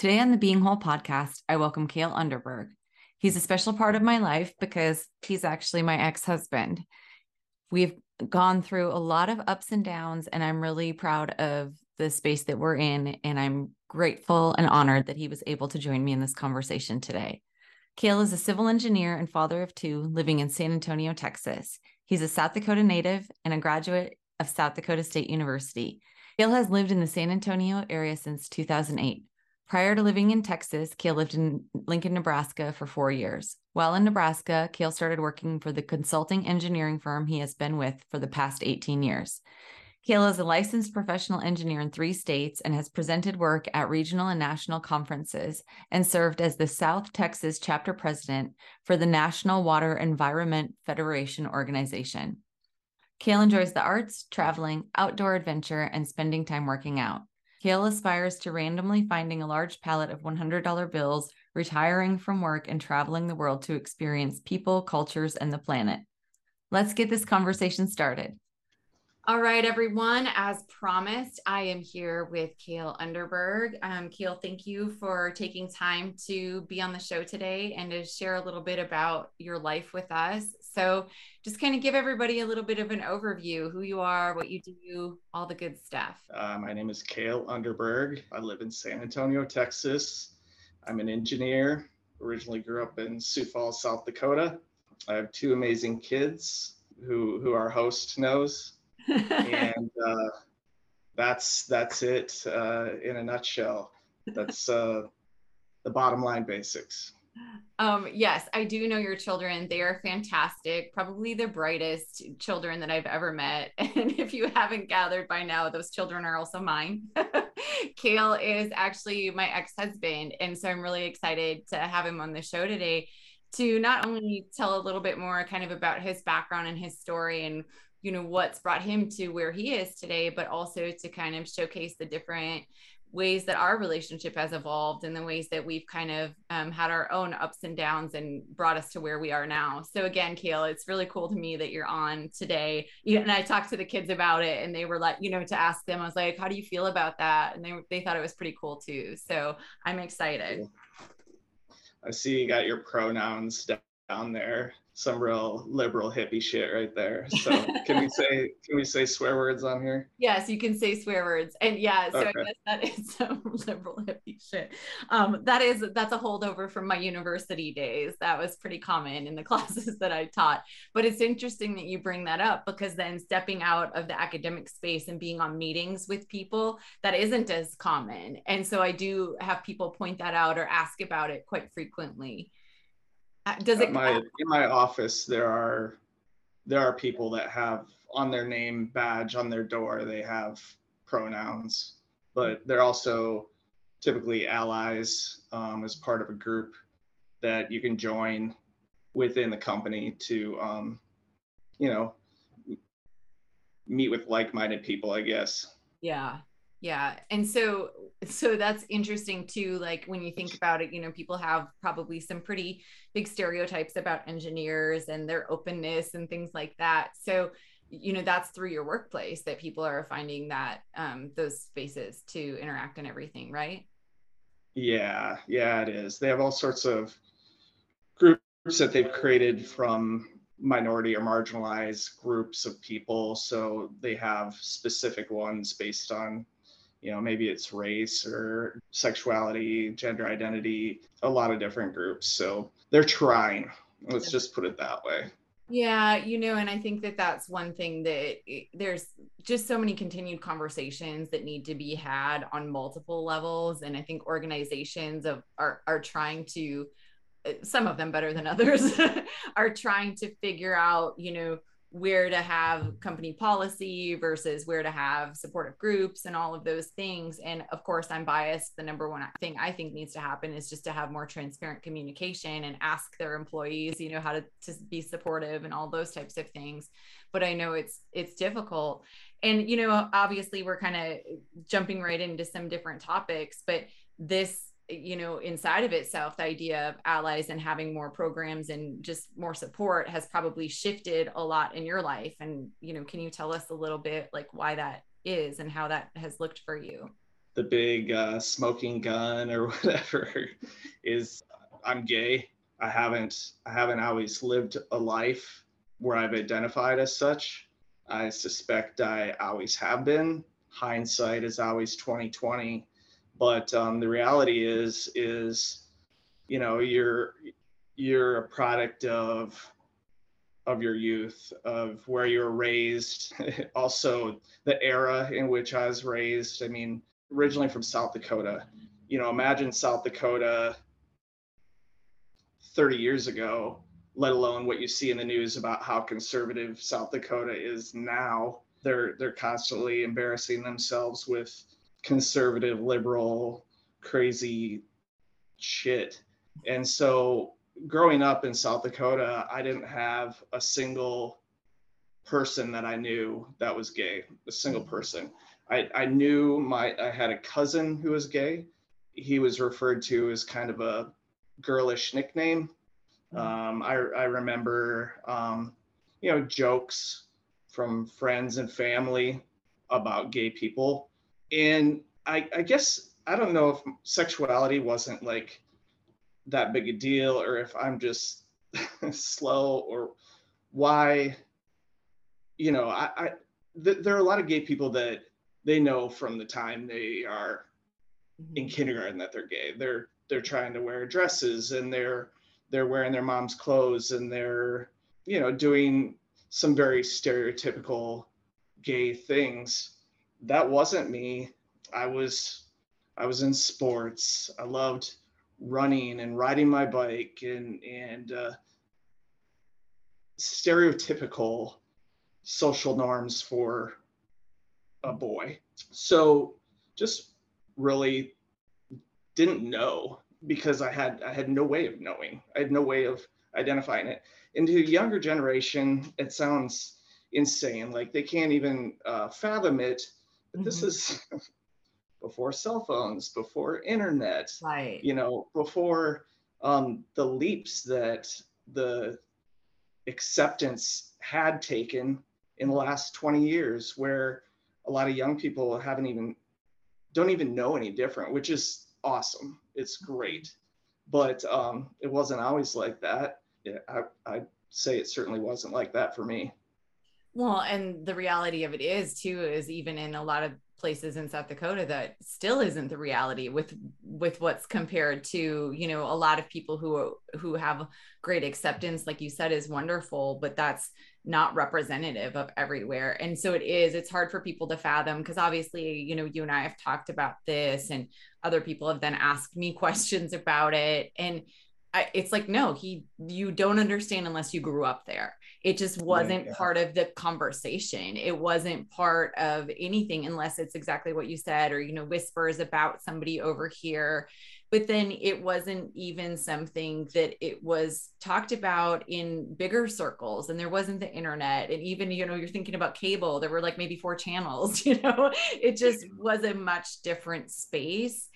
Today on the Being Whole podcast, I welcome Cale Underberg. He's a special part of my life because he's actually my ex husband. We've gone through a lot of ups and downs, and I'm really proud of the space that we're in. And I'm grateful and honored that he was able to join me in this conversation today. Cale is a civil engineer and father of two living in San Antonio, Texas. He's a South Dakota native and a graduate of South Dakota State University. Cale has lived in the San Antonio area since 2008. Prior to living in Texas, Cale lived in Lincoln, Nebraska for four years. While in Nebraska, Cale started working for the consulting engineering firm he has been with for the past 18 years. Cale is a licensed professional engineer in three states and has presented work at regional and national conferences and served as the South Texas chapter president for the National Water Environment Federation organization. Cale enjoys the arts, traveling, outdoor adventure, and spending time working out. Cale aspires to randomly finding a large pallet of $100 bills, retiring from work, and traveling the world to experience people, cultures, and the planet. Let's get this conversation started. All right, everyone. As promised, I am here with Cale Underberg. Um, Cale, thank you for taking time to be on the show today and to share a little bit about your life with us. So, just kind of give everybody a little bit of an overview who you are, what you do, all the good stuff. Uh, my name is Cale Underberg. I live in San Antonio, Texas. I'm an engineer. Originally grew up in Sioux Falls, South Dakota. I have two amazing kids who who our host knows and uh, that's that's it uh, in a nutshell. That's uh, the bottom line basics. Um, yes, I do know your children. They are fantastic, probably the brightest children that I've ever met. And if you haven't gathered by now, those children are also mine. Cale is actually my ex husband. And so I'm really excited to have him on the show today to not only tell a little bit more kind of about his background and his story and you know what's brought him to where he is today but also to kind of showcase the different ways that our relationship has evolved and the ways that we've kind of um, had our own ups and downs and brought us to where we are now. So again, Cale, it's really cool to me that you're on today. and I talked to the kids about it and they were like, you know, to ask them, I was like, how do you feel about that? And they, they thought it was pretty cool too. So I'm excited. I see you got your pronouns down there some real liberal hippie shit right there. So can we say can we say swear words on here? Yes, you can say swear words. And yeah, so okay. I guess that is some liberal hippie shit. Um, that is that's a holdover from my university days. That was pretty common in the classes that I taught. But it's interesting that you bring that up because then stepping out of the academic space and being on meetings with people that isn't as common. And so I do have people point that out or ask about it quite frequently. Uh, does it my, in my office there are there are people that have on their name badge on their door they have pronouns but they're also typically allies um, as part of a group that you can join within the company to um, you know meet with like-minded people i guess. Yeah yeah and so so that's interesting too like when you think about it you know people have probably some pretty big stereotypes about engineers and their openness and things like that. So you know that's through your workplace that people are finding that um, those spaces to interact and everything right? Yeah yeah it is. They have all sorts of groups that they've created from minority or marginalized groups of people. So they have specific ones based on you know maybe it's race or sexuality gender identity a lot of different groups. So they're trying let's just put it that way. Yeah you know and i think that that's one thing that it, there's just so many continued conversations that need to be had on multiple levels. And i think organizations of are are trying to uh, some of them better than others are trying to figure out you know where to have company policy versus where to have supportive groups and all of those things. And of course, I'm biased. The number one thing I think needs to happen is just to have more transparent communication and ask their employees, you know, how to, to be supportive and all those types of things. But I know it's it's difficult. And you know, obviously we're kind of jumping right into some different topics, but this you know inside of itself the idea of allies and having more programs and just more support has probably shifted a lot in your life and you know can you tell us a little bit like why that is and how that has looked for you the big uh, smoking gun or whatever is I'm gay. I haven't I haven't always lived a life where I've identified as such. I suspect I always have been. Hindsight is always 2020, but um, the reality is is you know you're you're a product of of your youth, of where you were raised, also the era in which I was raised. I mean, originally from South Dakota. You know, imagine South Dakota 30 years ago, let alone what you see in the news about how conservative South Dakota is now. They're they're constantly embarrassing themselves with conservative, liberal, crazy shit. And so growing up in South Dakota, I didn't have a single person that I knew that was gay, a single person. I, I knew my I had a cousin who was gay. He was referred to as kind of a girlish nickname. Hmm. Um, I, I remember, um, you know, jokes from friends and family about gay people. And I, I guess, I don't know if sexuality wasn't like that big a deal or if I'm just slow or why, you know, I, I th- there are a lot of gay people that they know from the time they are in mm-hmm. kindergarten that they're gay. They're they're trying to wear dresses and they're they're wearing their mom's clothes and they're you know doing some very stereotypical gay things. That wasn't me. I was I was in sports. I loved running and riding my bike and and uh, stereotypical social norms for a boy. So just really didn't know because I had I had no way of knowing. I had no way of identifying it. And to younger generation, it sounds insane. Like they can't even uh, fathom it. But mm-hmm. this is before cell phones, before internet, right? You know, before um, the leaps that the acceptance had taken in the last 20 years, where a lot of young people haven't even don't even know any different, which is awesome. It's great, but um, it wasn't always like that. Yeah, I, I'd say it certainly wasn't like that for me. Well, and the reality of it is too is even in a lot of places in South Dakota that still isn't the reality with with what's compared to you know a lot of people who who have great acceptance like you said is wonderful but that's not representative of everywhere. And so it is it's hard for people to fathom because obviously you know you and I have talked about this and other people have then asked me questions about it. And I, it's like no he you don't understand unless you grew up there it just wasn't yeah. part of the conversation. It wasn't part of anything unless it's exactly what you said or you know whispers about somebody over here. But then it wasn't even something that it was talked about in bigger circles and there wasn't the internet. And even you know you're thinking about cable there were like maybe four channels you know? It just was a much different space.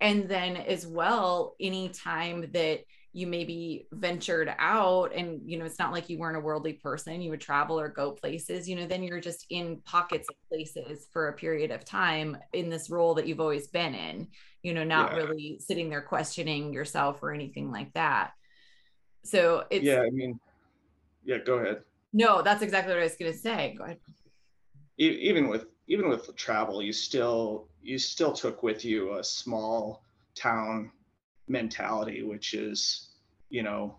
And then as well anytime that you maybe ventured out and you know it's not like you weren't a worldly person you would travel or go places you know then you're just in pockets of places for a period of time in this role that you've always been in you know not yeah. really sitting there questioning yourself or anything like that. So it's yeah i mean yeah go ahead. No that's exactly what i was going to say. Go ahead. Even with even with travel you still you still took with you a small town mentality, which is, you know,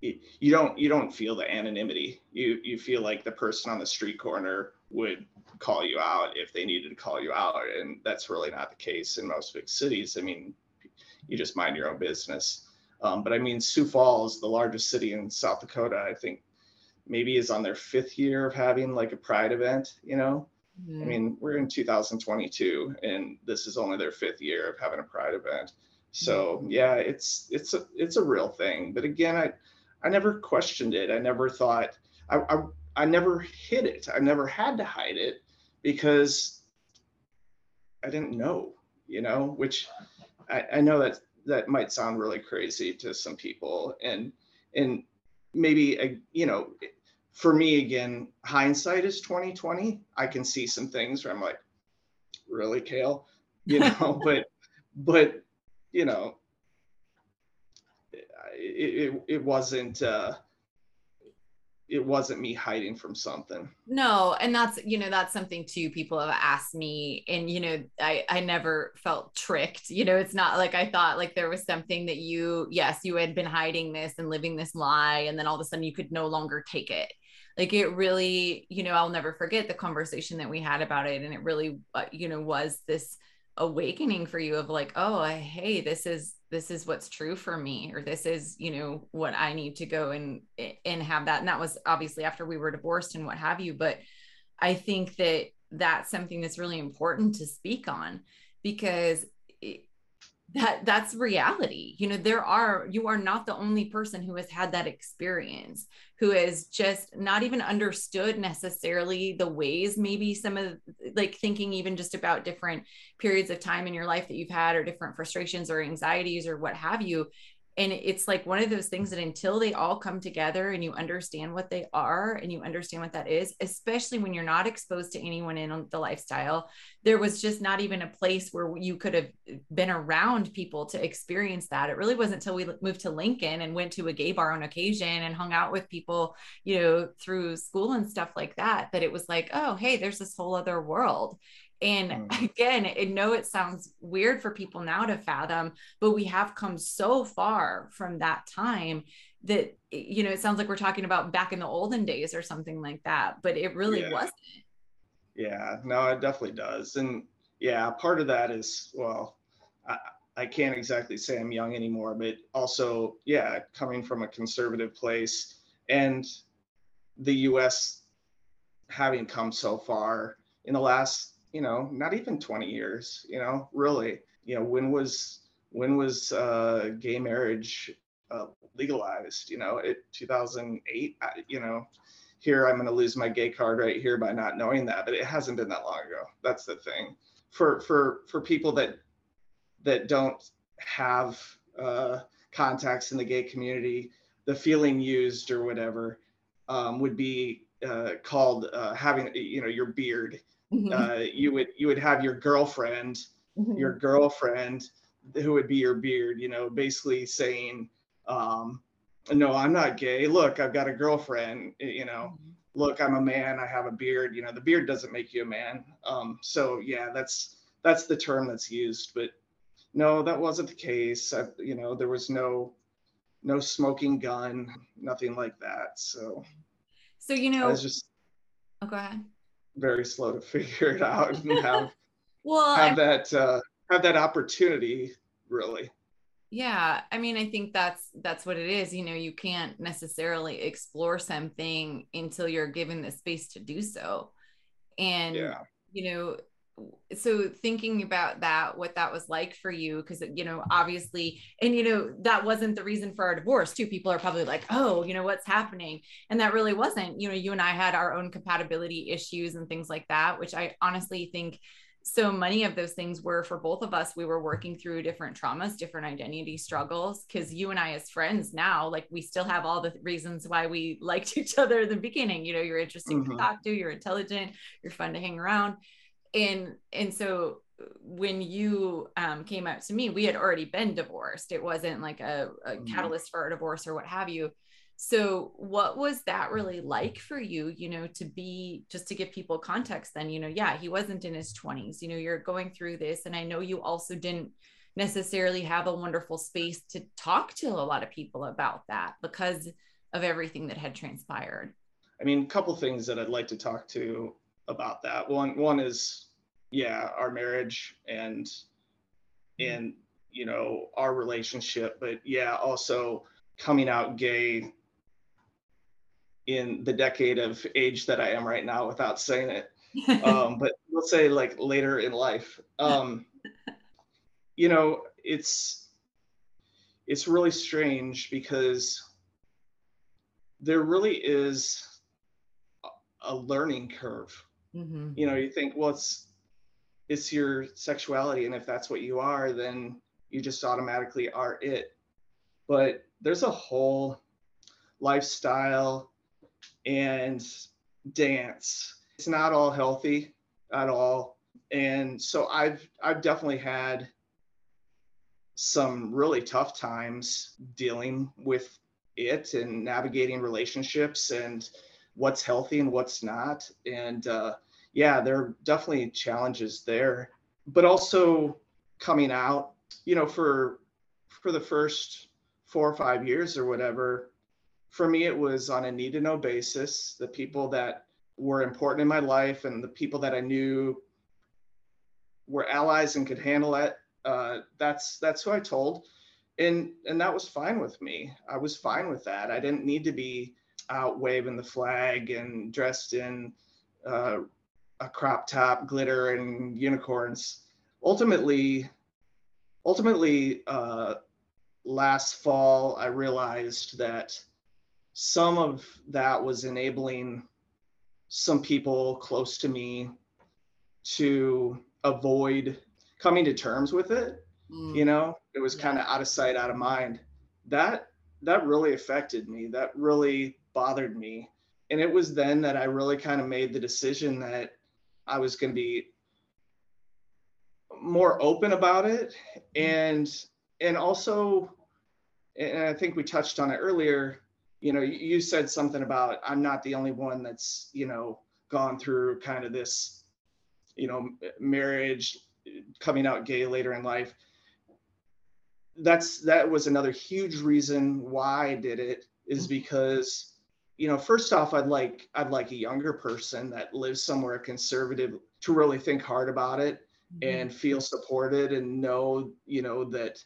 you don't you don't feel the anonymity. You you feel like the person on the street corner would call you out if they needed to call you out, and that's really not the case in most big cities. I mean, you just mind your own business. Um, but I mean, Sioux Falls, the largest city in South Dakota, I think maybe is on their fifth year of having like a pride event. You know, mm-hmm. I mean, we're in 2022, and this is only their fifth year of having a pride event. So yeah, it's it's a it's a real thing. But again, I I never questioned it. I never thought I I, I never hid it. I never had to hide it because I didn't know, you know, which I, I know that that might sound really crazy to some people and and maybe uh, you know for me again hindsight is 2020 i can see some things where i'm like really Cale you know, but but you know, it, it, it wasn't uh it wasn't me hiding from something. No and that's you know that's something too people have asked me and you know i i never felt tricked you know it's not like i thought like there was something that you yes you had been hiding this and living this lie and then all of a sudden you could no longer take it. Like it really you know i'll never forget the conversation that we had about it and it really uh, you know was this awakening for you of like oh hey this is this is what's true for me or this is you know what i need to go and and have that and that was obviously after we were divorced and what have you but i think that that's something that's really important to speak on because that that's reality. You know there are you are not the only person who has had that experience who has just not even understood necessarily the ways maybe some of like thinking even just about different periods of time in your life that you've had or different frustrations or anxieties or what have you and it's like one of those things that until they all come together and you understand what they are and you understand what that is especially when you're not exposed to anyone in the lifestyle there was just not even a place where you could have been around people to experience that. It really wasn't until we moved to lincoln and went to a gay bar on occasion and hung out with people you know through school and stuff like that that it was like oh hey there's this whole other world and mm. again, I know it sounds weird for people now to fathom, but we have come so far from that time that, you know, it sounds like we're talking about back in the olden days or something like that, but it really yeah. wasn't. Yeah, no, it definitely does. And yeah, part of that is, well, I, I can't exactly say I'm young anymore, but also, yeah, coming from a conservative place and the US having come so far in the last you know, not even 20 years, you know, really, you know, when was, when was uh, gay marriage uh, legalized, you know, it 2008, you know, here I'm going to lose my gay card right here by not knowing that, but it hasn't been that long ago. That's the thing. For, for, for people that, that don't have uh, contacts in the gay community, the feeling used or whatever um, would be uh, called uh, having, you know, your beard mm-hmm. uh, you would you would have your girlfriend, mm-hmm. your girlfriend who would be your beard, you know, basically saying, um, no, I'm not gay. Look, I've got a girlfriend, you know, mm-hmm. look, I'm a man, I have a beard, you know, the beard doesn't make you a man. Um, so yeah, that's, that's the term that's used, but no, that wasn't the case. I, you know, there was no, no smoking gun, nothing like that. So, so, you know, I was just, oh, go ahead very slow to figure it out and have well have I, that uh, have that opportunity really yeah i mean i think that's that's what it is you know you can't necessarily explore something until you're given the space to do so and yeah. you know so thinking about that what that was like for you because you know obviously and you know that wasn't the reason for our divorce too. People are probably like oh you know what's happening? And that really wasn't you know you and i had our own compatibility issues and things like that which i honestly think so many of those things were for both of us. We were working through different traumas different identity struggles because you and i as friends now like we still have all the reasons why we liked each other in the beginning. You know you're interesting mm-hmm. to talk to you're intelligent you're fun to hang around and and so when you um, came out to me we had already been divorced. It wasn't like a, a mm-hmm. catalyst for a divorce or what have you. So what was that really like for you you know to be just to give people context then you know yeah he wasn't in his 20s you know you're going through this. And i know you also didn't necessarily have a wonderful space to talk to a lot of people about that because of everything that had transpired. I mean a couple things that i'd like to talk to about that. One one is yeah, our marriage and and you know our relationship, but yeah, also coming out gay in the decade of age that I am right now without saying it. Um, but let's say like later in life. Um, you know, it's it's really strange because there really is a learning curve Mm-hmm. You know, you think, well, it's it's your sexuality, and if that's what you are, then you just automatically are it. But there's a whole lifestyle and dance. It's not all healthy at all. and so I've I've definitely had some really tough times dealing with it and navigating relationships and what's healthy and what's not. And uh, yeah, there are definitely challenges there, but also coming out, you know, for for the first four or five years or whatever, for me it was on a need to know basis. The people that were important in my life and the people that I knew were allies and could handle it. Uh, that's that's who I told, and and that was fine with me. I was fine with that. I didn't need to be out waving the flag and dressed in uh, a crop top, glitter, and unicorns. Ultimately, ultimately, uh, last fall, I realized that some of that was enabling some people close to me to avoid coming to terms with it. Mm. You know, it was kind of out of sight, out of mind. That that really affected me. That really bothered me. And it was then that I really kind of made the decision that I was going to be more open about it and and also and I think we touched on it earlier, you know, you said something about I'm not the only one that's, you know, gone through kind of this, you know, marriage, coming out gay later in life. That's that was another huge reason why I did it is mm-hmm. because you know, first off, I'd like I'd like a younger person that lives somewhere conservative to really think hard about it mm-hmm. and feel supported and know, you know, that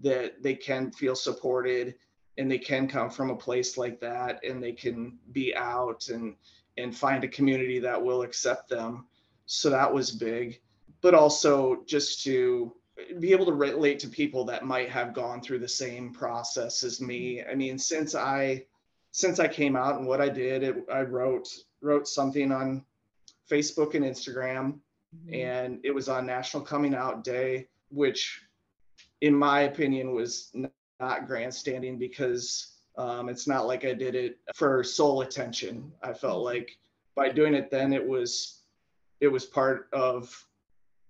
that they can feel supported and they can come from a place like that and they can be out and and find a community that will accept them. So that was big. But also just to be able to relate to people that might have gone through the same process as me. I mean, since I since I came out and what I did, it, I wrote wrote something on Facebook and Instagram, mm-hmm. and it was on National Coming Out Day, which, in my opinion, was not grandstanding because um, it's not like I did it for sole attention. I felt mm-hmm. like by doing it then, it was it was part of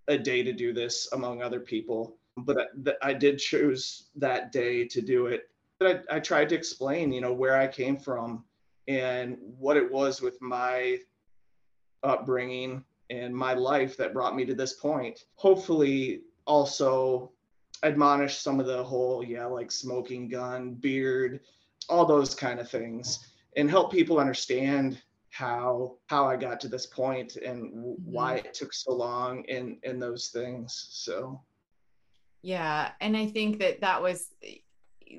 a day to do this among other people. But I, I did choose that day to do it I, I tried to explain, you know, where I came from and what it was with my upbringing and my life that brought me to this point. Hopefully, also admonish some of the whole, yeah, like smoking gun, beard, all those kind of things, and help people understand how how I got to this point and why mm-hmm. it took so long and and those things. So yeah, and I think that that was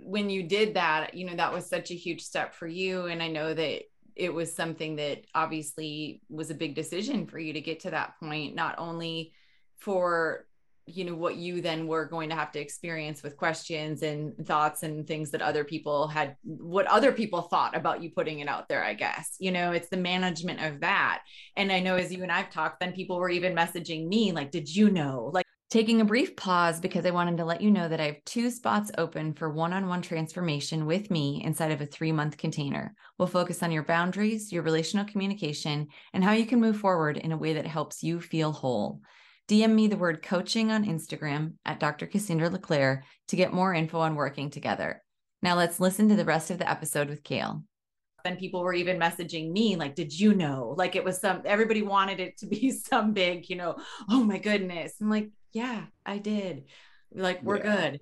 when you did that, you know, that was such a huge step for you. And I know that it was something that obviously was a big decision for you to get to that point, not only for you know what you then were going to have to experience with questions and thoughts and things that other people had what other people thought about you putting it out there i guess you know it's the management of that and i know as you and i've talked then people were even messaging me like did you know like Taking a brief pause because I wanted to let you know that I have two spots open for one on one transformation with me inside of a three month container. We'll focus on your boundaries, your relational communication, and how you can move forward in a way that helps you feel whole. DM me the word coaching on Instagram at Dr. Cassandra LeClaire to get more info on working together. Now let's listen to the rest of the episode with Cale then people were even messaging me like did you know like it was some everybody wanted it to be some big you know oh my goodness i'm like yeah, I did. Like we're yeah. good.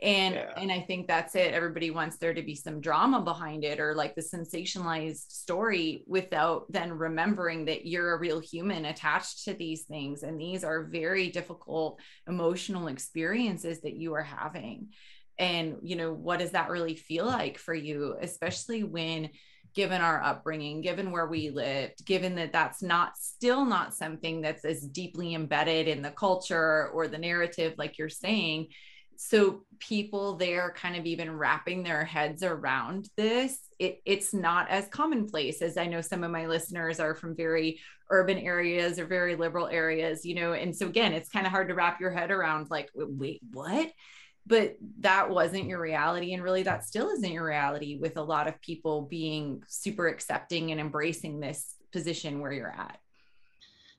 And yeah. and I think that's it. Everybody wants there to be some drama behind it or like the sensationalized story without then remembering that you're a real human attached to these things and these are very difficult emotional experiences that you are having. And you know, what does that really feel like for you, especially when given our upbringing, given where we lived, given that that's not still not something that's as deeply embedded in the culture or the narrative, like you're saying. So people there kind of even wrapping their heads around this, it, it's not as commonplace as I know some of my listeners are from very urban areas or very liberal areas, you know. And so again, it's kind of hard to wrap your head around like, wait, what? But that wasn't your reality and really that still isn't your reality with a lot of people being super accepting and embracing this position where you're at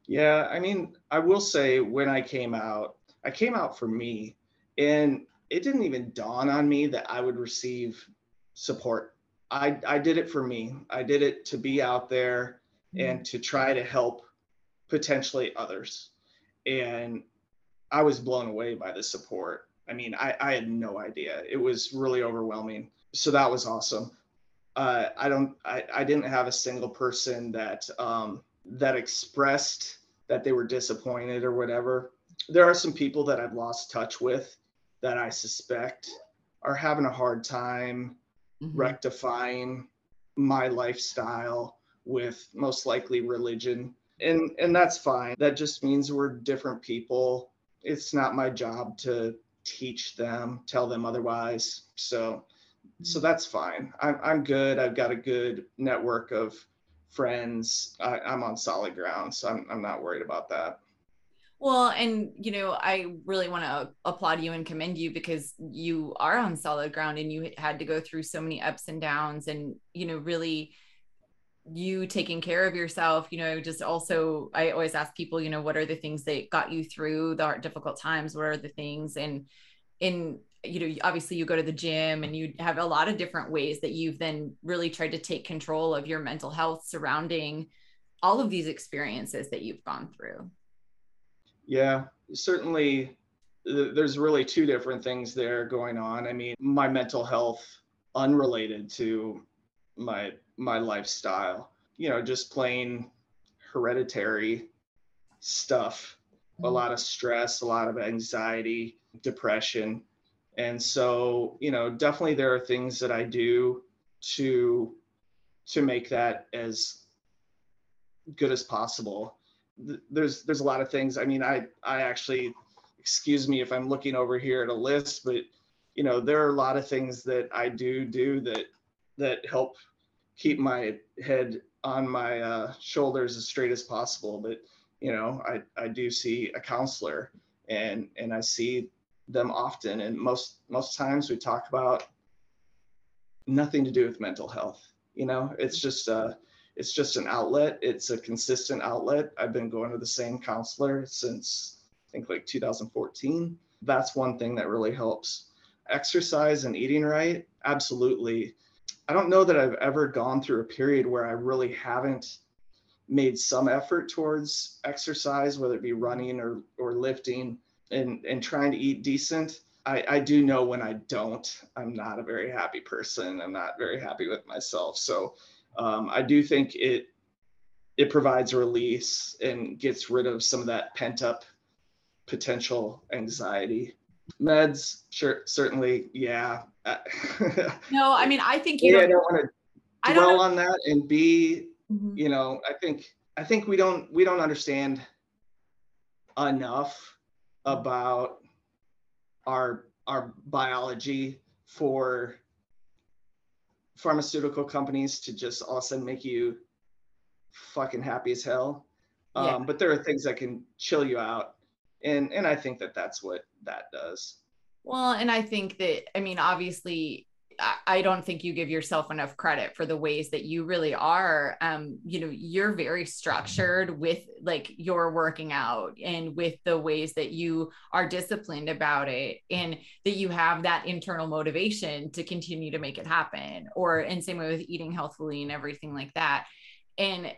Yeah, I mean, I will say when I came out, I came out for me, and it didn't even dawn on me that I would receive support. I, I did it for me. I did it to be out there mm-hmm. and to try to help potentially others. And I was blown away by the support. I mean, I, I had no idea. It was really overwhelming. So that was awesome. Uh, I don't, I, I didn't have a single person that, um, that expressed that they were disappointed or whatever. There are some people that I've lost touch with that I suspect are having a hard time mm-hmm. rectifying my lifestyle with most likely religion. And and that's fine. That just means we're different people. It's not my job to teach them, tell them otherwise. So so mm-hmm. that's fine. I'm I'm good. I've got a good network of friends. I, I'm on solid ground, so I'm I'm not worried about that. Well, and you know, I really want to applaud you and commend you because you are on solid ground and you had to go through so many ups and downs and you know, really you taking care of yourself, you know, just also I always ask people, you know, what are the things that got you through the difficult times? What are the things and in you know, obviously you go to the gym and you have a lot of different ways that you've then really tried to take control of your mental health surrounding all of these experiences that you've gone through. Yeah, certainly there's really two different things there going on. I mean, my mental health unrelated to my my lifestyle, you know, just plain hereditary stuff, a mm-hmm. lot of stress, a lot of anxiety, depression. And so, you know, definitely there are things that I do to to make that as good as possible there's there's a lot of things. I mean, I I actually excuse me if I'm looking over here at a list, but you know, there are a lot of things that I do do that that help keep my head on my uh, shoulders as straight as possible. But you know, I I do see a counselor, and and I see them often, and most most times we talk about nothing to do with mental health. You know, it's just uh, it's just an outlet. It's a consistent outlet. I've been going to the same counselor since I think like 2014. That's one thing that really helps. Exercise and eating right, absolutely. I don't know that I've ever gone through a period where I really haven't made some effort towards exercise, whether it be running or, or lifting and, and trying to eat decent. I, I do know when I don't, I'm not a very happy person. I'm not very happy with myself. So um, I do think it it provides release and gets rid of some of that pent up potential anxiety. Meds, sure, certainly, yeah. no, I mean, I think you. Yeah, I don't want to dwell on that and be, mm-hmm. you know, I think I think we don't we don't understand enough about our our biology for pharmaceutical companies to just all of a sudden make you fucking happy as hell. Um, yeah. But there are things that can chill you out, and and I think that that's what that does. Well, and I think that I mean, obviously, I don't think you give yourself enough credit for the ways that you really are. Um, you know, you're very structured with like your working out and with the ways that you are disciplined about it, and that you have that internal motivation to continue to make it happen. Or in same way with eating healthfully and everything like that. And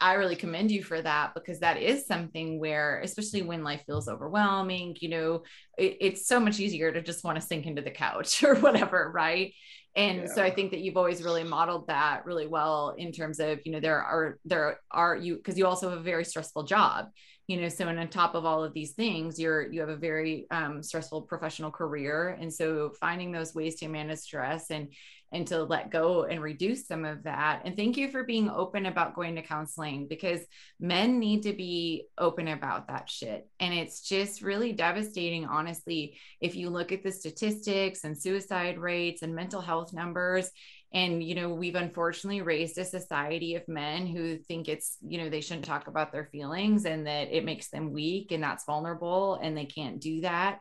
I really commend you for that because that is something where, especially when life feels overwhelming, you know, it, it's so much easier to just want to sink into the couch or whatever, right? And yeah. so I think that you've always really modeled that really well in terms of, you know, there are there are you because you also have a very stressful job, you know, so and on top of all of these things, you're you have a very um, stressful professional career, and so finding those ways to manage stress and and to let go and reduce some of that. And thank you for being open about going to counseling because men need to be open about that shit. And it's just really devastating, honestly, if you look at the statistics and suicide rates and mental health numbers. And, you know, we've unfortunately raised a society of men who think it's, you know, they shouldn't talk about their feelings and that it makes them weak and that's vulnerable and they can't do that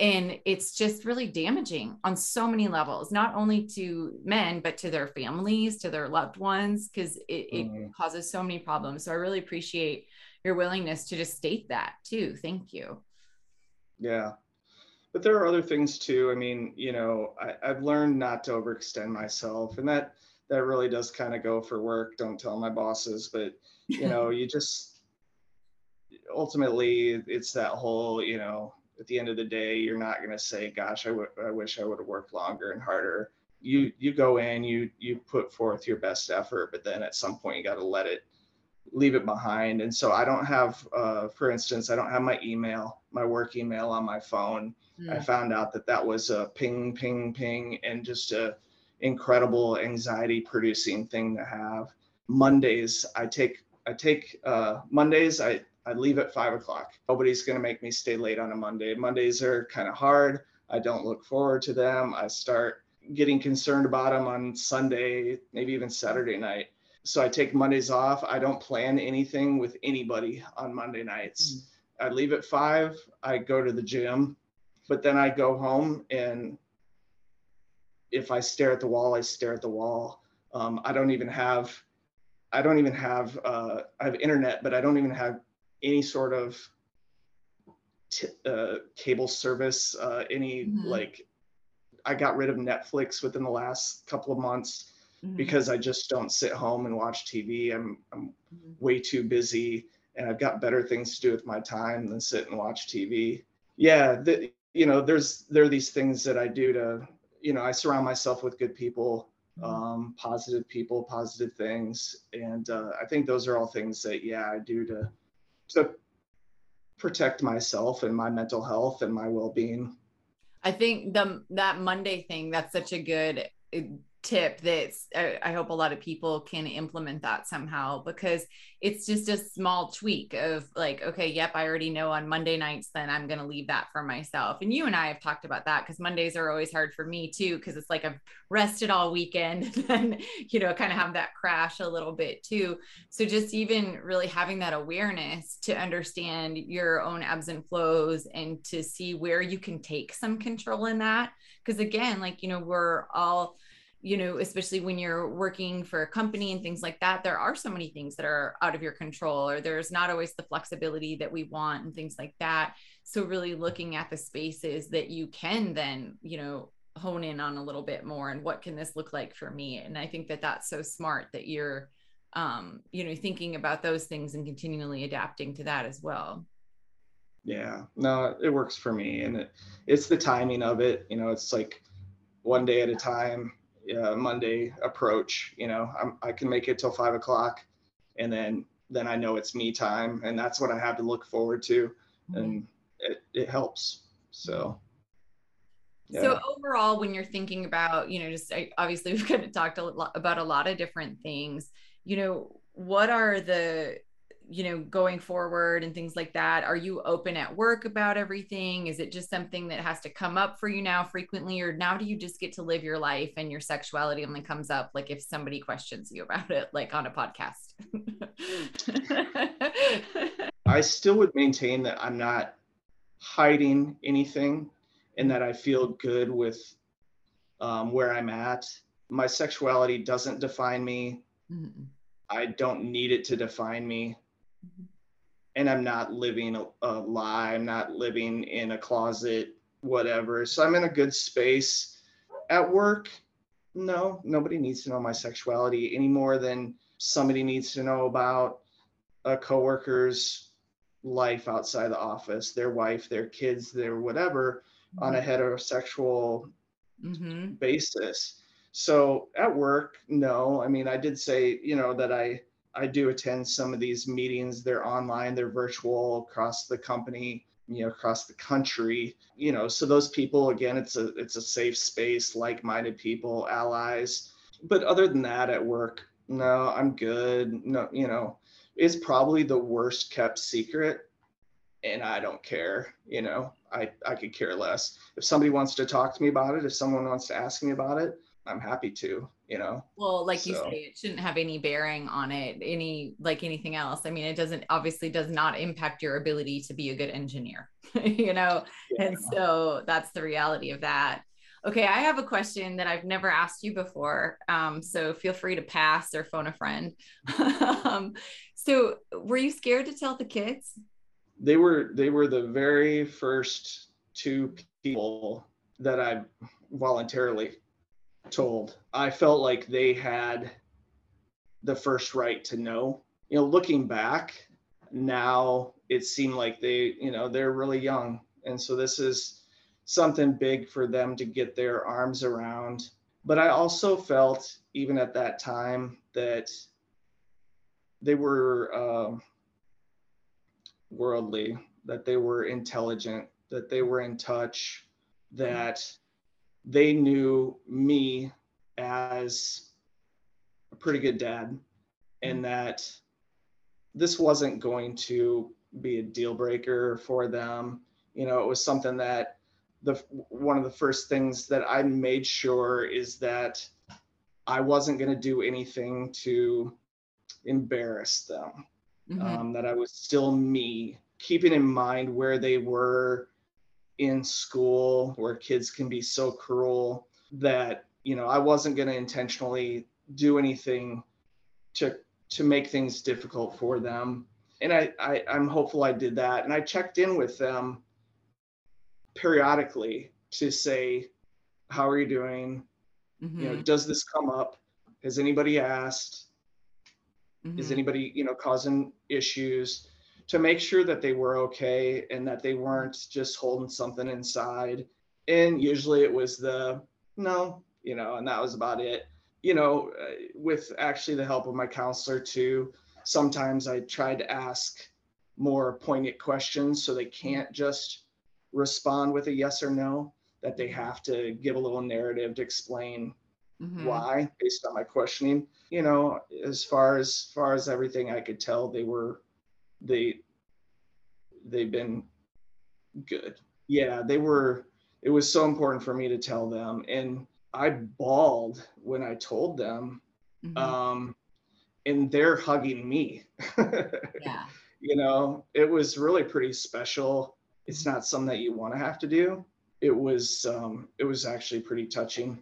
and it's just really damaging on so many levels not only to men but to their families to their loved ones because it, it mm-hmm. causes so many problems. So i really appreciate your willingness to just state that too. Thank you. Yeah. But there are other things too. I mean you know I, i've learned not to overextend myself and that that really does kind of go for work don't tell my bosses but you know you just ultimately it's that whole you know at the end of the day you're not going to say gosh I, w- I wish i would have worked longer and harder. You you go in you you put forth your best effort but then at some point you got to let it leave it behind. And so i don't have uh, for instance i don't have my email my work email on my phone. I found out that that was a ping ping ping and just a incredible anxiety producing thing to have. Mondays i take i take uh, mondays i I leave at five o'clock. Nobody's going to make me stay late on a Monday. Mondays are kind of hard. I don't look forward to them. I start getting concerned about them on Sunday, maybe even Saturday night. So I take Mondays off. I don't plan anything with anybody on Monday nights. Mm-hmm. I leave at five. I go to the gym, but then I go home and if I stare at the wall, I stare at the wall. Um, I don't even have, I don't even have, uh, I have internet, but I don't even have any sort of t- uh, cable service, uh, any mm-hmm. like I got rid of Netflix within the last couple of months mm-hmm. because I just don't sit home and watch TV. I'm I'm mm-hmm. way too busy and I've got better things to do with my time than sit and watch TV. Yeah, the, you know, there's there are these things that I do to, you know, I surround myself with good people, mm-hmm. um, positive people, positive things, and uh, I think those are all things that yeah I do to to protect myself and my mental health and my well-being. I think the that Monday thing that's such a good tip that's uh, I, hope a lot of people can implement that somehow because it's just a small tweak of like okay yep i already know on monday nights then i'm going to leave that for myself. And you and i have talked about that because mondays are always hard for me too because it's like i've rested all weekend and you know kind of have that crash a little bit too. So just even really having that awareness to understand your own ebbs and flows and to see where you can take some control in that. Because again like you know we're all you know, especially when you're working for a company and things like that, there are so many things that are out of your control, or there's not always the flexibility that we want and things like that. So, really looking at the spaces that you can then, you know, hone in on a little bit more and what can this look like for me? And I think that that's so smart that you're, um, you know, thinking about those things and continually adapting to that as well. Yeah, no, it works for me. And it, it's the timing of it. You know, it's like one day at a time uh, Monday approach. You know, I'm, I can make it till five o'clock, and then then I know it's me time, and that's what I have to look forward to, mm-hmm. and it, it helps. So. Yeah. So overall, when you're thinking about, you know, just obviously we've kind of talked a lot about a lot of different things. You know, what are the you know going forward and things like that are you open at work about everything? Is it just something that has to come up for you now frequently or now do you just get to live your life and your sexuality only comes up like if somebody questions you about it like on a podcast? I still would maintain that i'm not hiding anything and that i feel good with um, where i'm at. My sexuality doesn't define me. Mm-hmm. I don't need it to define me and I'm not living a, a, lie. I'm not living in a closet, whatever. So I'm in a good space. At work, no, nobody needs to know my sexuality any more than somebody needs to know about a coworker's life outside the office, their wife, their kids, their whatever, mm-hmm. on a mm-hmm. heterosexual mm-hmm. basis. So at work, no. I mean, I did say, you know, that I I do attend some of these meetings. They're online, they're virtual across the company, you know, across the country. You know, so those people, again, it's a it's a safe space, like-minded people, allies. But other than that, at work, no, I'm good. No, you know, it's probably the worst kept secret, and I don't care. You know, I I could care less. If somebody wants to talk to me about it, if someone wants to ask me about it, I'm happy to, you know. Well, like so. you say, it shouldn't have any bearing on it, any like anything else. I mean, it doesn't obviously does not impact your ability to be a good engineer, you know. Yeah. And so that's the reality of that. Okay, I have a question that I've never asked you before. Um, so feel free to pass or phone a friend. um, so were you scared to tell the kids? They were they were the very first two people that I voluntarily told. I felt like they had the first right to know. You know, looking back now, it seemed like they, you know, they're really young. And so this is something big for them to get their arms around. But I also felt, even at that time, that they were uh, worldly, that they were intelligent, that they were in touch, that they knew me as a pretty good dad, and that this wasn't going to be a deal breaker for them. You know, it was something that the one of the first things that I made sure is that I wasn't going to do anything to embarrass them. Mm-hmm. Um, that I was still me, keeping in mind where they were in school, where kids can be so cruel that you know I wasn't going to intentionally do anything to to make things difficult for them. And I, I I'm hopeful I did that. And I checked in with them periodically to say, how are you doing? Mm-hmm. You know, mm-hmm. does this come up? Has anybody asked? Mm-hmm. Is anybody, you know, causing issues? To make sure that they were okay and that they weren't just holding something inside. And usually it was the no, you know, and that was about it. You know, uh, with actually the help of my counselor too, sometimes I tried to ask more poignant questions so they can't just respond with a yes or no, that they have to give a little narrative to explain mm-hmm. why based on my questioning. You know, as far as far as everything I could tell, they were they they've been good. Yeah, they were it was so important for me to tell them and I bawled when I told them. Mm-hmm. Um and they're hugging me. yeah. You know, it was really pretty special it's not something that you want to have to do. It was um, it was actually pretty touching.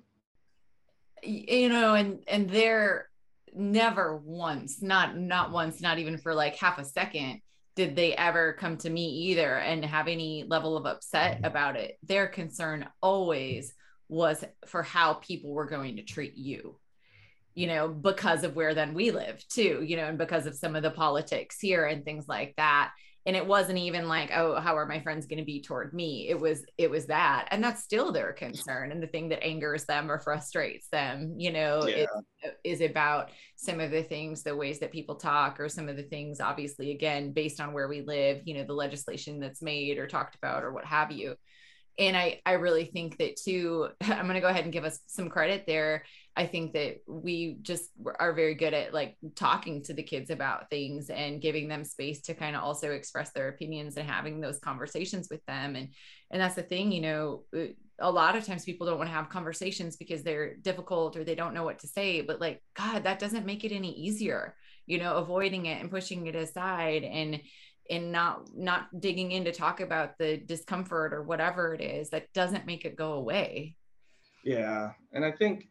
You know, and and they're never once, not not once, not even for like half a second, did they ever come to me either and have any level of upset mm-hmm. about it. Their concern always was for how people were going to treat you you know because of where then we live too you know and because of some of the politics here and things like that and it wasn't even like oh how are my friends going to be toward me? It was it was that. And that's still their concern and the thing that angers them or frustrates them you know yeah. is, is about some of the things the ways that people talk or some of the things obviously again based on where we live you know the legislation that's made or talked about or what have you and i i really think that too i'm going to go ahead and give us some credit there I think that we just are very good at like talking to the kids about things and giving them space to kind of also express their opinions and having those conversations with them. And and that's the thing, you know, uh, a lot of times people don't want to have conversations because they're difficult or they don't know what to say. But like, God, that doesn't make it any easier, you know, avoiding it and pushing it aside and and not not digging in to talk about the discomfort or whatever it is that doesn't make it go away. Yeah and i think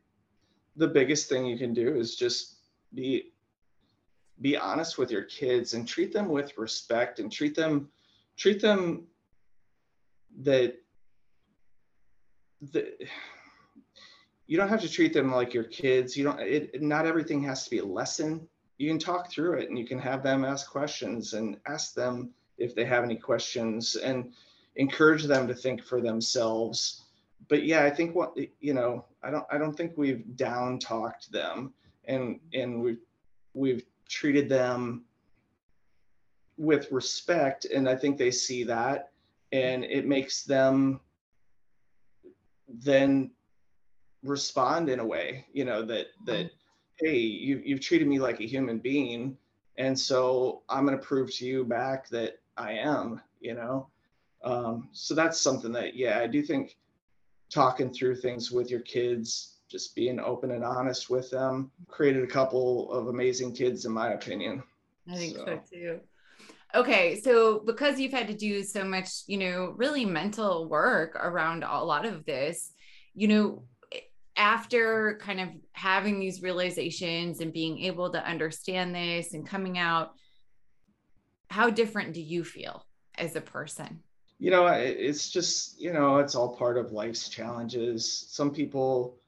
the biggest thing you can do is just be be honest with your kids and treat them with respect and treat them treat them that the you don't have to treat them like your kids. You don't it not everything has to be a lesson you can talk through it and you can have them ask questions and ask them if they have any questions and encourage them to think for themselves but yeah, I think what you know, I don't I don't think we've down talked them and and we've we've treated them with respect and I think they see that and it makes them then respond in a way, you know, that that. Hey, you you've treated me like a human being and so I'm going to prove to you back that I am, you know. Um, so that's something that yeah, I do think talking through things with your kids, just being open and honest with them, created a couple of amazing kids, in my opinion. I think so, so too. Okay, so because you've had to do so much, you know, really mental work around a lot of this, you know, after kind of having these realizations and being able to understand this and coming out, how different do you feel as a person? You know, it's just, you know, it's all part of life's challenges. Some people,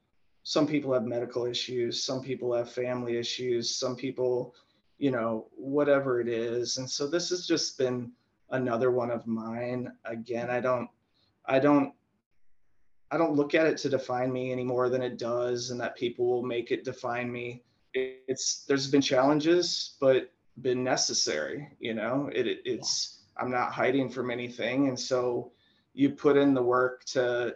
some people have medical issues, some people have family issues, some people, you know, whatever it is. And so this has just been another one of mine. Again, I don't, I don't I don't look at it to define me any more than it does, and that people will make it define me. It's there's been challenges, but been necessary. You know, it, it it's I'm not hiding from anything, and so you put in the work to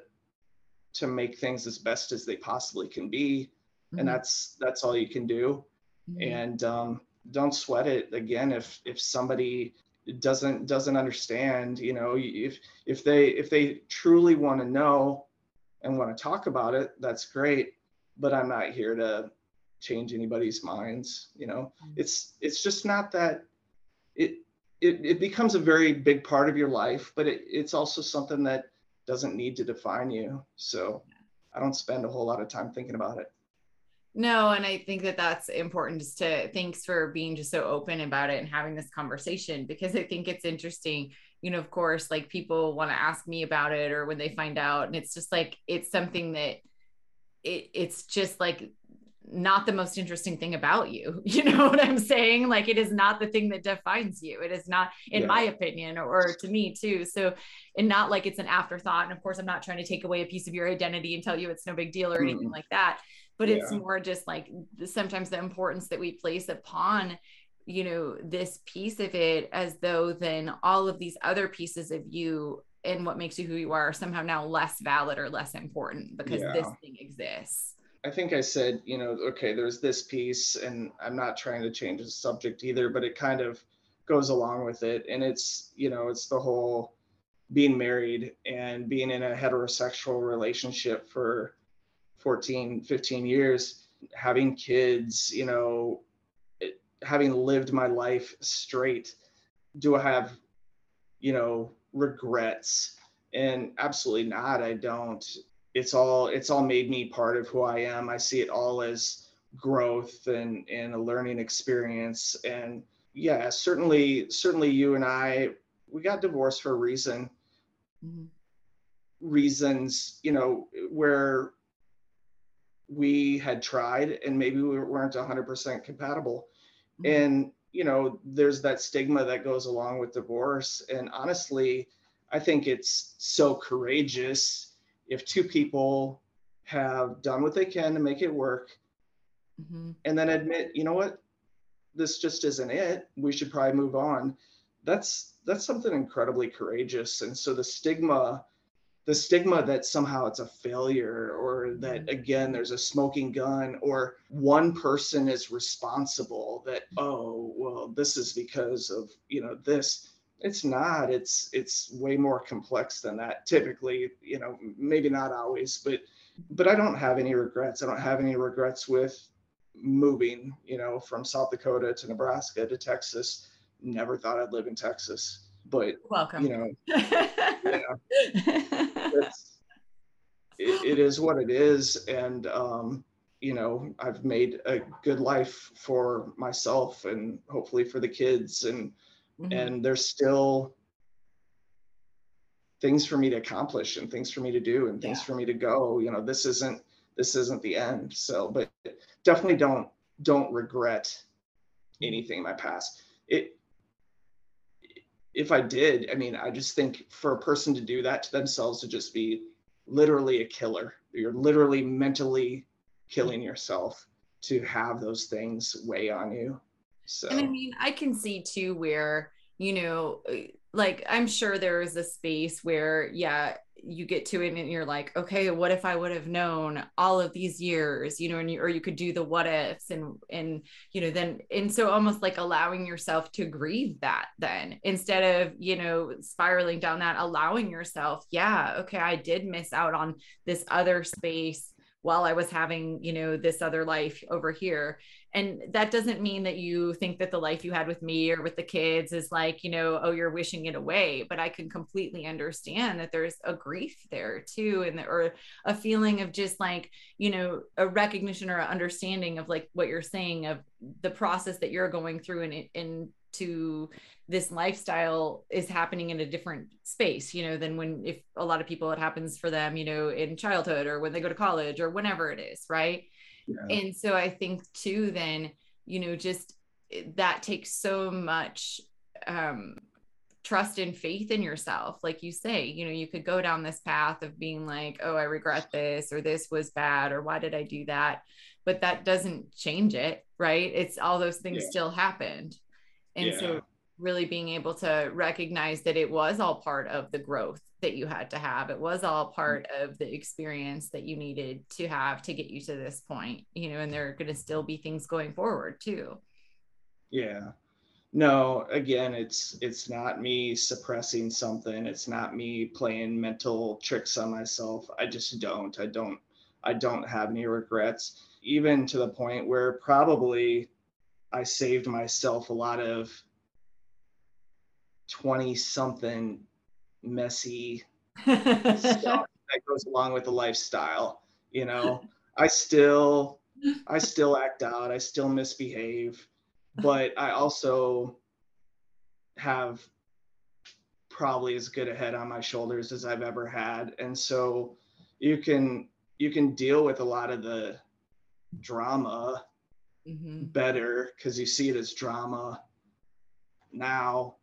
to make things as best as they possibly can be, mm-hmm. and that's that's all you can do. Mm-hmm. And um, don't sweat it. Again, if if somebody doesn't doesn't understand, you know, if if they if they truly want to know and want to talk about it, that's great. But I'm not here to change anybody's minds. You know, mm-hmm. it's it's just not that it it, it becomes a very big part of your life, but it, it's also something that doesn't need to define you. So I don't spend a whole lot of time thinking about it. No, and I think that that's important just to thanks for being just so open about it and having this conversation because I think it's interesting you know, of course, like people want to ask me about it or when they find out. And it's just like, it's something that it, it's just like not the most interesting thing about you. You know what I'm saying? Like it is not the thing that defines you. It is not, in yeah. my opinion, or, to me too. So, and not like it's an afterthought. And of course, I'm not trying to take away a piece of your identity and tell you it's no big deal or anything mm. like that. But yeah. it's more just like sometimes the importance that we place upon you know this piece of it as though then all of these other pieces of you and what makes you who you are are somehow now less valid or less important because yeah. this thing exists i think i said you know okay there's this piece and i'm not trying to change the subject either but it kind of goes along with it and it's you know it's the whole being married and being in a heterosexual relationship for 14 15 years having kids you know having lived my life straight, do I have, you know, regrets? And absolutely not. I don't. It's all it's all made me part of who I am. I see it all as growth and and a learning experience. And yeah, certainly certainly you and I we got divorced for a reason. Mm-hmm. Reasons, you know, where we had tried and maybe we weren't 100% compatible Mm-hmm. and you know there's that stigma that goes along with divorce. And honestly i think it's so courageous if two people have done what they can to make it work mm-hmm. and then admit you know what? This just isn't it. We should probably move on. That's that's something incredibly courageous. And so the stigma the stigma that somehow it's a failure or that mm-hmm. again there's a smoking gun or one person is responsible that oh well this is because of you know this. It's not. It's it's way more complex than that. Typically you know maybe not always but but i don't have any regrets. I don't have any regrets with moving you know from south dakota to nebraska to texas. Never thought i'd live in texas but welcome. you know yeah, it's, it, it is what it is. And um you know i've made a good life for myself and hopefully for the kids. And mm-hmm. and there's still things for me to accomplish and things for me to do and things yeah. for me to go. You know this isn't this isn't the end. So but definitely don't don't regret anything in my past. It if I did, I mean, I just think for a person to do that to themselves to just be literally a killer, you're literally mentally killing yourself to have those things weigh on you. So, and I mean, I can see too where, you know, like I'm sure there is a space where, yeah, you get to it and you're like, okay, what if I would have known all of these years, you know, and you, or you could do the what ifs and, and, you know, then, and so almost like allowing yourself to grieve that then instead of, you know, spiraling down that, allowing yourself, yeah, okay, I did miss out on this other space while I was having, you know, this other life over here. And that doesn't mean that you think that the life you had with me or with the kids is like, you know, oh, you're wishing it away. But I can completely understand that there's a grief there too, and the, or a feeling of just like, you know, a recognition or understanding of like what you're saying of the process that you're going through and in to this lifestyle is happening in a different space you know than when if a lot of people it happens for them you know in childhood or when they go to college or whenever it is right yeah. and so i think too then you know just eh, that takes so much um trust and faith in yourself like you say you know you could go down this path of being like oh i regret this or this was bad or why did i do that but that doesn't change it right it's all those things yeah. still happened and yeah. so really being able to recognize that it was all part of the growth that you had to have. It was all part of the experience that you needed to have to get you to this point you know and there are going to still be things going forward too. Yeah. No again it's it's not me suppressing something. It's not me playing mental tricks on myself. I just don't. I don't i don't have any regrets. Even to the point where probably I saved myself a lot of 20 something messy stuff that goes along with the lifestyle. You know, I still I still act out, I still misbehave, but I also have probably as good a head on my shoulders as I've ever had. And so you can you can deal with a lot of the drama mm-hmm. better because you see it as drama now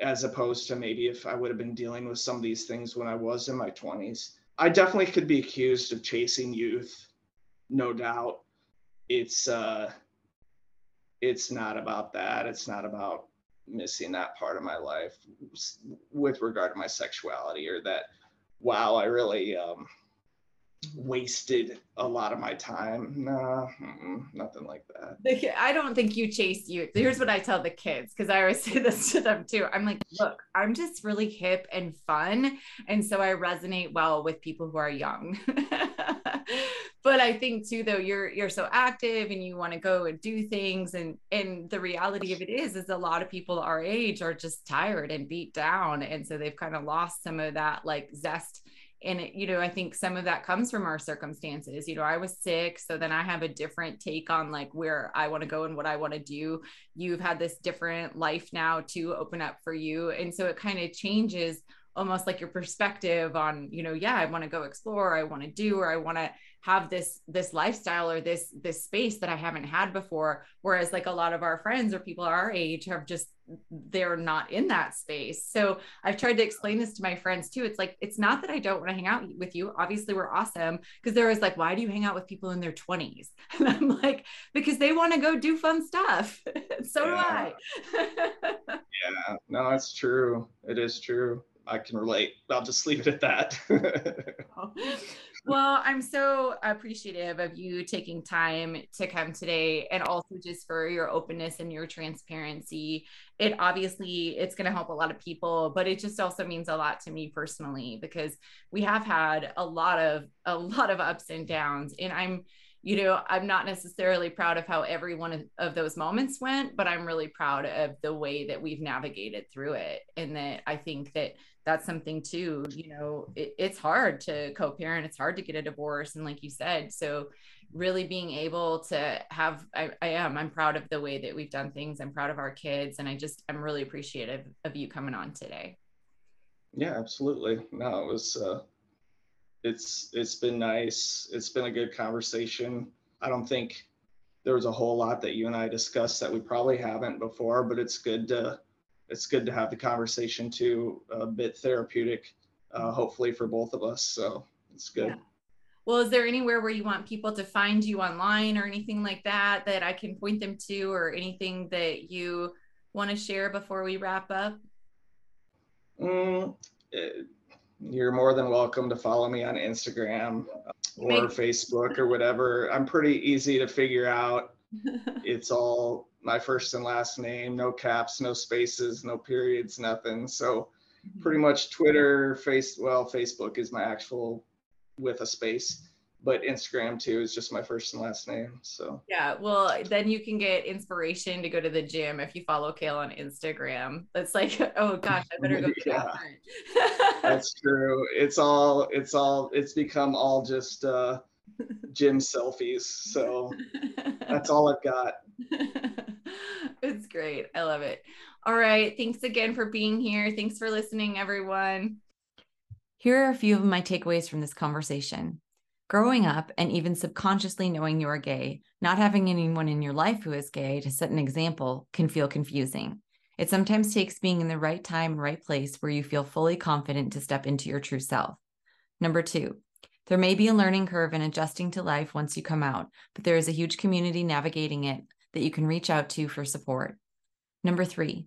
as opposed to maybe if I would have been dealing with some of these things when I was in my 20s. I definitely could be accused of chasing youth, no doubt. It's uh it's not about that. It's not about missing that part of my life with regard to my sexuality or that wow, I really um wasted a lot of my time. Nah, nothing like that. I don't think you chase you. Here's what I tell the kids because I always say this to them too. I'm like, look, I'm just really hip and fun. And so I resonate well with people who are young. but I think too, though, you're you're so active and you want to go and do things. And and the reality of it is, is a lot of people our age are just tired and beat down. And so they've kind of lost some of that like zest and it, you know i think some of that comes from our circumstances. You know i was sick so then i have a different take on like where i want to go and what i want to do. You've had this different life now to open up for you. And so it kind of changes almost like your perspective on you know yeah i want to go explore i want to do or i want to have this this lifestyle or this this space that i haven't had before. Whereas like a lot of our friends or people our age have just they're not in that space. So i've tried to explain this to my friends too. It's like it's not that i don't want to hang out with you. Obviously we're awesome because they're always like why do you hang out with people in their 20s and i'm like because they want to go do fun stuff. So do i. Yeah. No that's true. It is true. I can relate. I'll just leave it at that. Well, I'm so appreciative of you taking time to come today and also just for your openness and your transparency. It obviously it's going to help a lot of people, but it just also means a lot to me personally because we have had a lot of a lot of ups and downs and I'm you know, I'm not necessarily proud of how every one of, those moments went, but I'm really proud of the way that we've navigated through it. And that I think that that's something too, you know, it, it's hard to co parent, it's hard to get a divorce. And like you said, so really being able to have, I, I am, I'm proud of the way that we've done things. I'm proud of our kids. And I just, I'm really appreciative of you coming on today. Yeah, absolutely. No, it was, uh, it's it's been nice. It's been a good conversation. I don't think there was a whole lot that you and I discussed that we probably haven't before, but it's good to it's good to have the conversation too, a bit therapeutic, uh, hopefully for both of us. So it's good. Yeah. Well, is there anywhere where you want people to find you online or anything like that that I can point them to, or anything that you want to share before we wrap up? Mm, it, you're more than welcome to follow me on Instagram or Facebook or whatever. I'm pretty easy to figure out. it's all my first and last name, no caps, no spaces, no periods, nothing. So pretty mm-hmm. much Twitter, face well, Facebook is my actual with a space. but Instagram too is just my first and last name. So yeah, well, then you can get inspiration to go to the gym if you follow Cale on Instagram. That's like, oh gosh, I better go. yeah, that's true. It's all, it's all, it's become all just uh, gym selfies. So that's all I've got. it's great. I love it. All right. Thanks again for being here. Thanks for listening, everyone. Here are a few of my takeaways from this conversation. Growing up and even subconsciously knowing you are gay, not having anyone in your life who is gay to set an example can feel confusing. It sometimes takes being in the right time and right place where you feel fully confident to step into your true self. Number two, there may be a learning curve in adjusting to life once you come out, but there is a huge community navigating it that you can reach out to for support. Number three,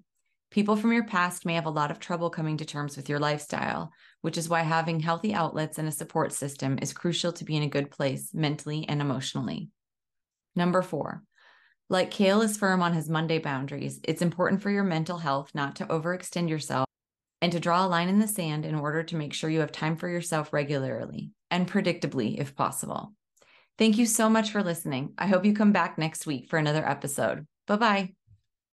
People from your past may have a lot of trouble coming to terms with your lifestyle, which is why having healthy outlets and a support system is crucial to be in a good place mentally and emotionally. Number four, like Cale is firm on his Monday boundaries, it's important for your mental health not to overextend yourself and to draw a line in the sand in order to make sure you have time for yourself regularly and predictably if possible. Thank you so much for listening. I hope you come back next week for another episode. Bye bye.